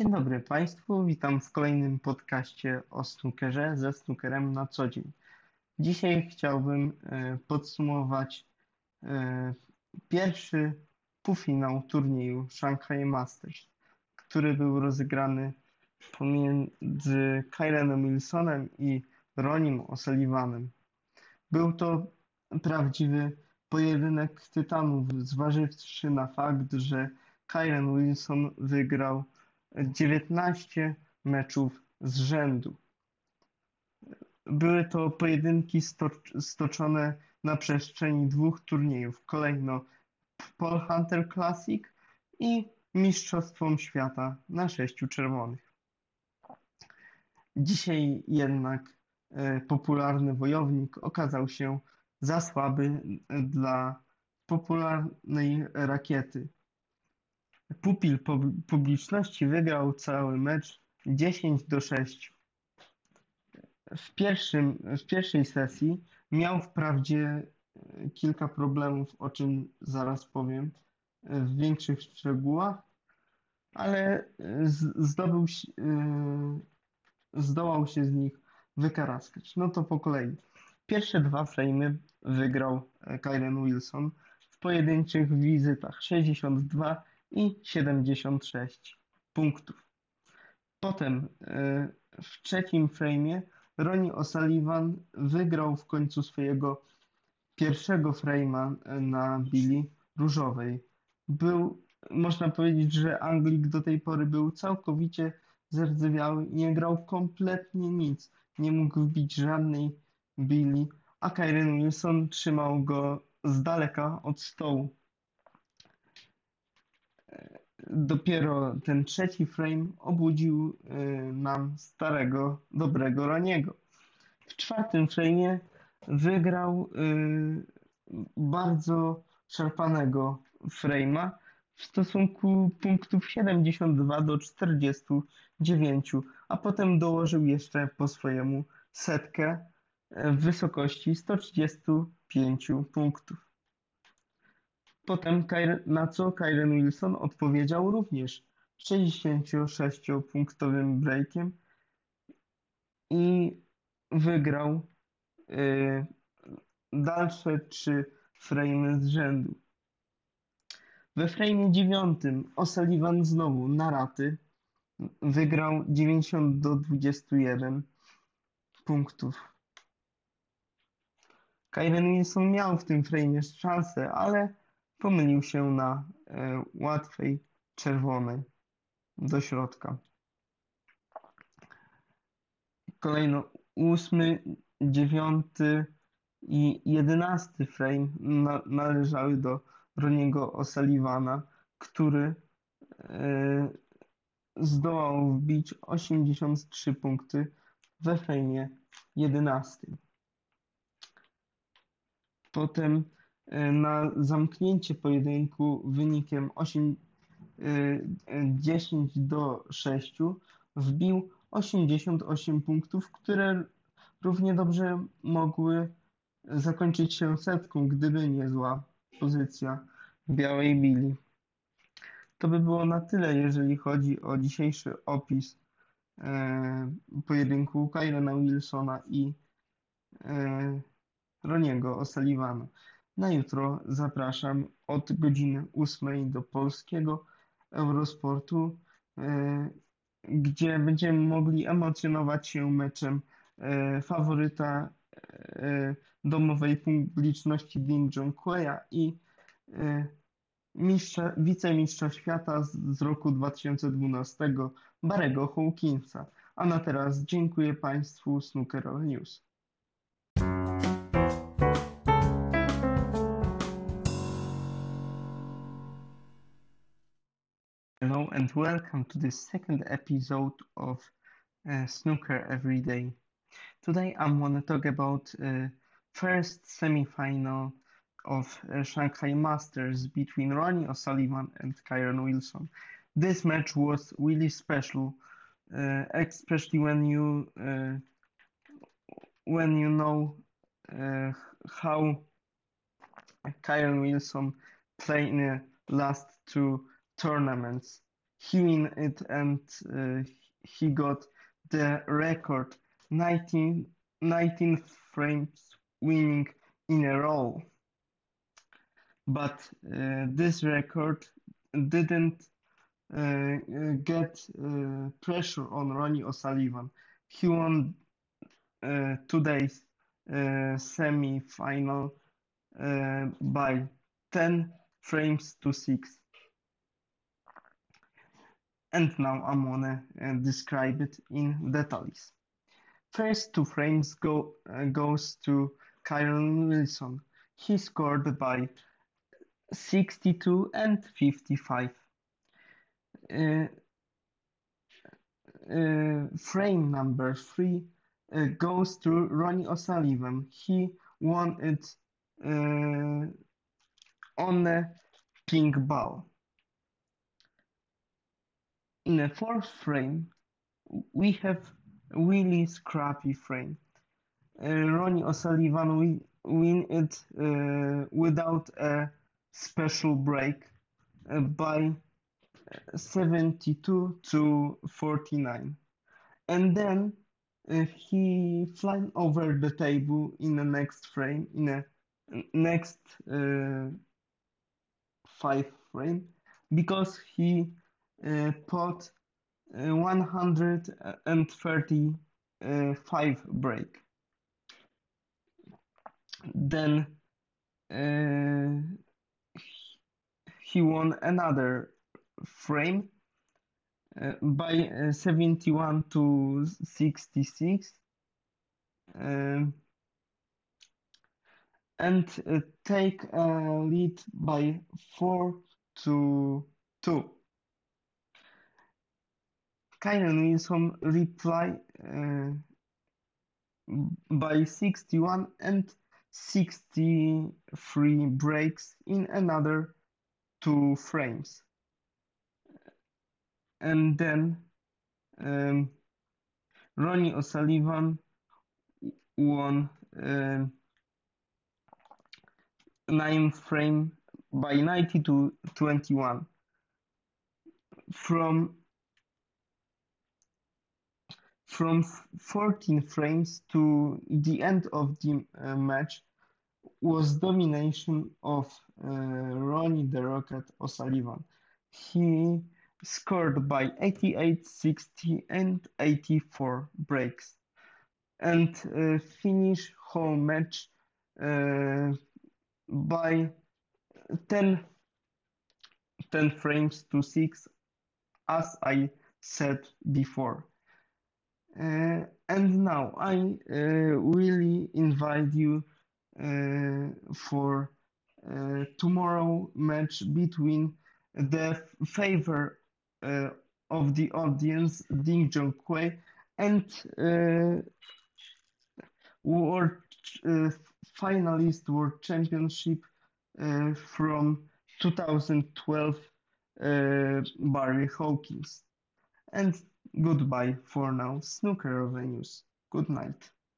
Dzień dobry Państwu, witam w kolejnym podcaście o snookerze ze snookerem na co dzień. Dzisiaj chciałbym e, podsumować e, pierwszy półfinał turnieju Shanghai Masters, który był rozegrany pomiędzy Kylenem Wilsonem i Ronim O'Sullivanem. Był to prawdziwy pojedynek tytanów, zważywszy na fakt, że Kylen Wilson wygrał 19 meczów z rzędu. Były to pojedynki stoczone na przestrzeni dwóch turniejów. Kolejno Paul Hunter Classic i Mistrzostwom Świata na sześciu czerwonych. Dzisiaj jednak e, popularny wojownik okazał się za słaby dla popularnej rakiety. Pupil publiczności wygrał cały mecz 10 do 6. W, pierwszym, w pierwszej sesji miał wprawdzie e, kilka problemów, o czym zaraz powiem e, w większych szczegółach, ale e, zdobył, zdołał się z nich wykaraskać. No to po kolei. Pierwsze dwa frame'y wygrał Kylen Wilson w pojedynczych wizytach 62 i 76 punktów. Potem e, w trzecim frame'ie Ronnie O'Sullivan wygrał w końcu swojego pierwszego frame'a na Billy różowej. Był, można powiedzieć, że Anglik do tej pory był całkowicie zardzewiały, nie grał kompletnie nic, nie mógł wbić żadnej Billy, a Kyren Wilson trzymał go z daleka od stołu. Dopiero ten trzeci frame obudził y, nam starego, dobrego Raniego. W czwartym frame'ie wygrał y, bardzo szarpanego frame'a w stosunku punktów 72 do 49, a potem dołożył jeszcze po swojemu setkę w wysokości 135 punktów. Potem na co Kyren Wilson odpowiedział również 66-punktowym breakiem i wygrał y, dalsze trzy frame z rzędu. We frame dziewiątym O'Sullivan znowu na raty wygrał 90 do 21 punktów. Kyren Wilson miał w tym frame szansę, ale Pomylił się na e, łatwej czerwonej do środka. Kolejno ósmy, dziewiąty i jedenasty frame na, należały do Roniego O'Sullivana, który e, zdołał wbić 83 punkty we frame 11. Potem na zamknięcie pojedynku wynikiem 8, 10 y, do 6 wbił 88 punktów, które równie dobrze mogły zakończyć się setką, gdyby nie zła pozycja białej Billy. To by było na tyle, jeżeli chodzi o dzisiejszy opis e, pojedynku Kylena Wilsona i e, Roniego O'Sullivana. Na jutro zapraszam od godziny ósmej do polskiego Eurosportu, e, gdzie będziemy mogli emocjonować się meczem e, faworyta e, domowej publiczności Dean John i mistrza, wicemistrza świata z, z roku 2012 Barego Hawkinsa. A na teraz dziękuję Państwu Snooker News. Hello and welcome to the second episode of uh, Snooker Every Day. Today I'm going to talk about uh, first semi-final of uh, Shanghai Masters between Ronnie O'Sullivan and Kyron Wilson. This match was really special, uh, especially when you uh, when you know uh, how Kyron Wilson played in the last two tournaments. he win it and uh, he got the record 19, 19 frames winning in a row. But uh, this record didn't uh, get uh, pressure on Ronnie O'Sullivan. He won uh, today's uh, semi-final uh, by 10 frames to 6. And now I'm gonna uh, describe it in details. First two frames go uh, goes to Kyron Wilson. He scored by 62 and 55. Uh, uh, frame number three uh, goes to Ronnie O'Sullivan. He won it uh, on a pink ball. In the fourth frame, we have really scrappy frame. Uh, Ronnie O'Sullivan win, it uh, without a special break uh, by 72 to 49. And then uh, he flying over the table in the next frame, in the next uh, five frame, because he uh, put uh, 135 break. Then uh, he won another frame uh, by uh, 71 to 66 um, and uh, take a lead by 4 to 2. Kyron Wilson reply uh, by 61 and 63 breaks in another two frames. And then um, Ronnie O'Sullivan won uh, nine frame by 90 to 21 from from 14 frames to the end of the uh, match was domination of uh, Ronnie the Rocket O'Sullivan. He scored by 88, 60 and 84 breaks and uh, finish whole match uh, by 10, 10 frames to 6 as I said before. Uh, and now I uh, really invite you uh, for uh, tomorrow match between the favor uh, of the audience, Ding Junhui, and uh, world uh, finalist World Championship from 2012, Barry Hawkins. And goodbye for now, Snooker Avenues. Good night.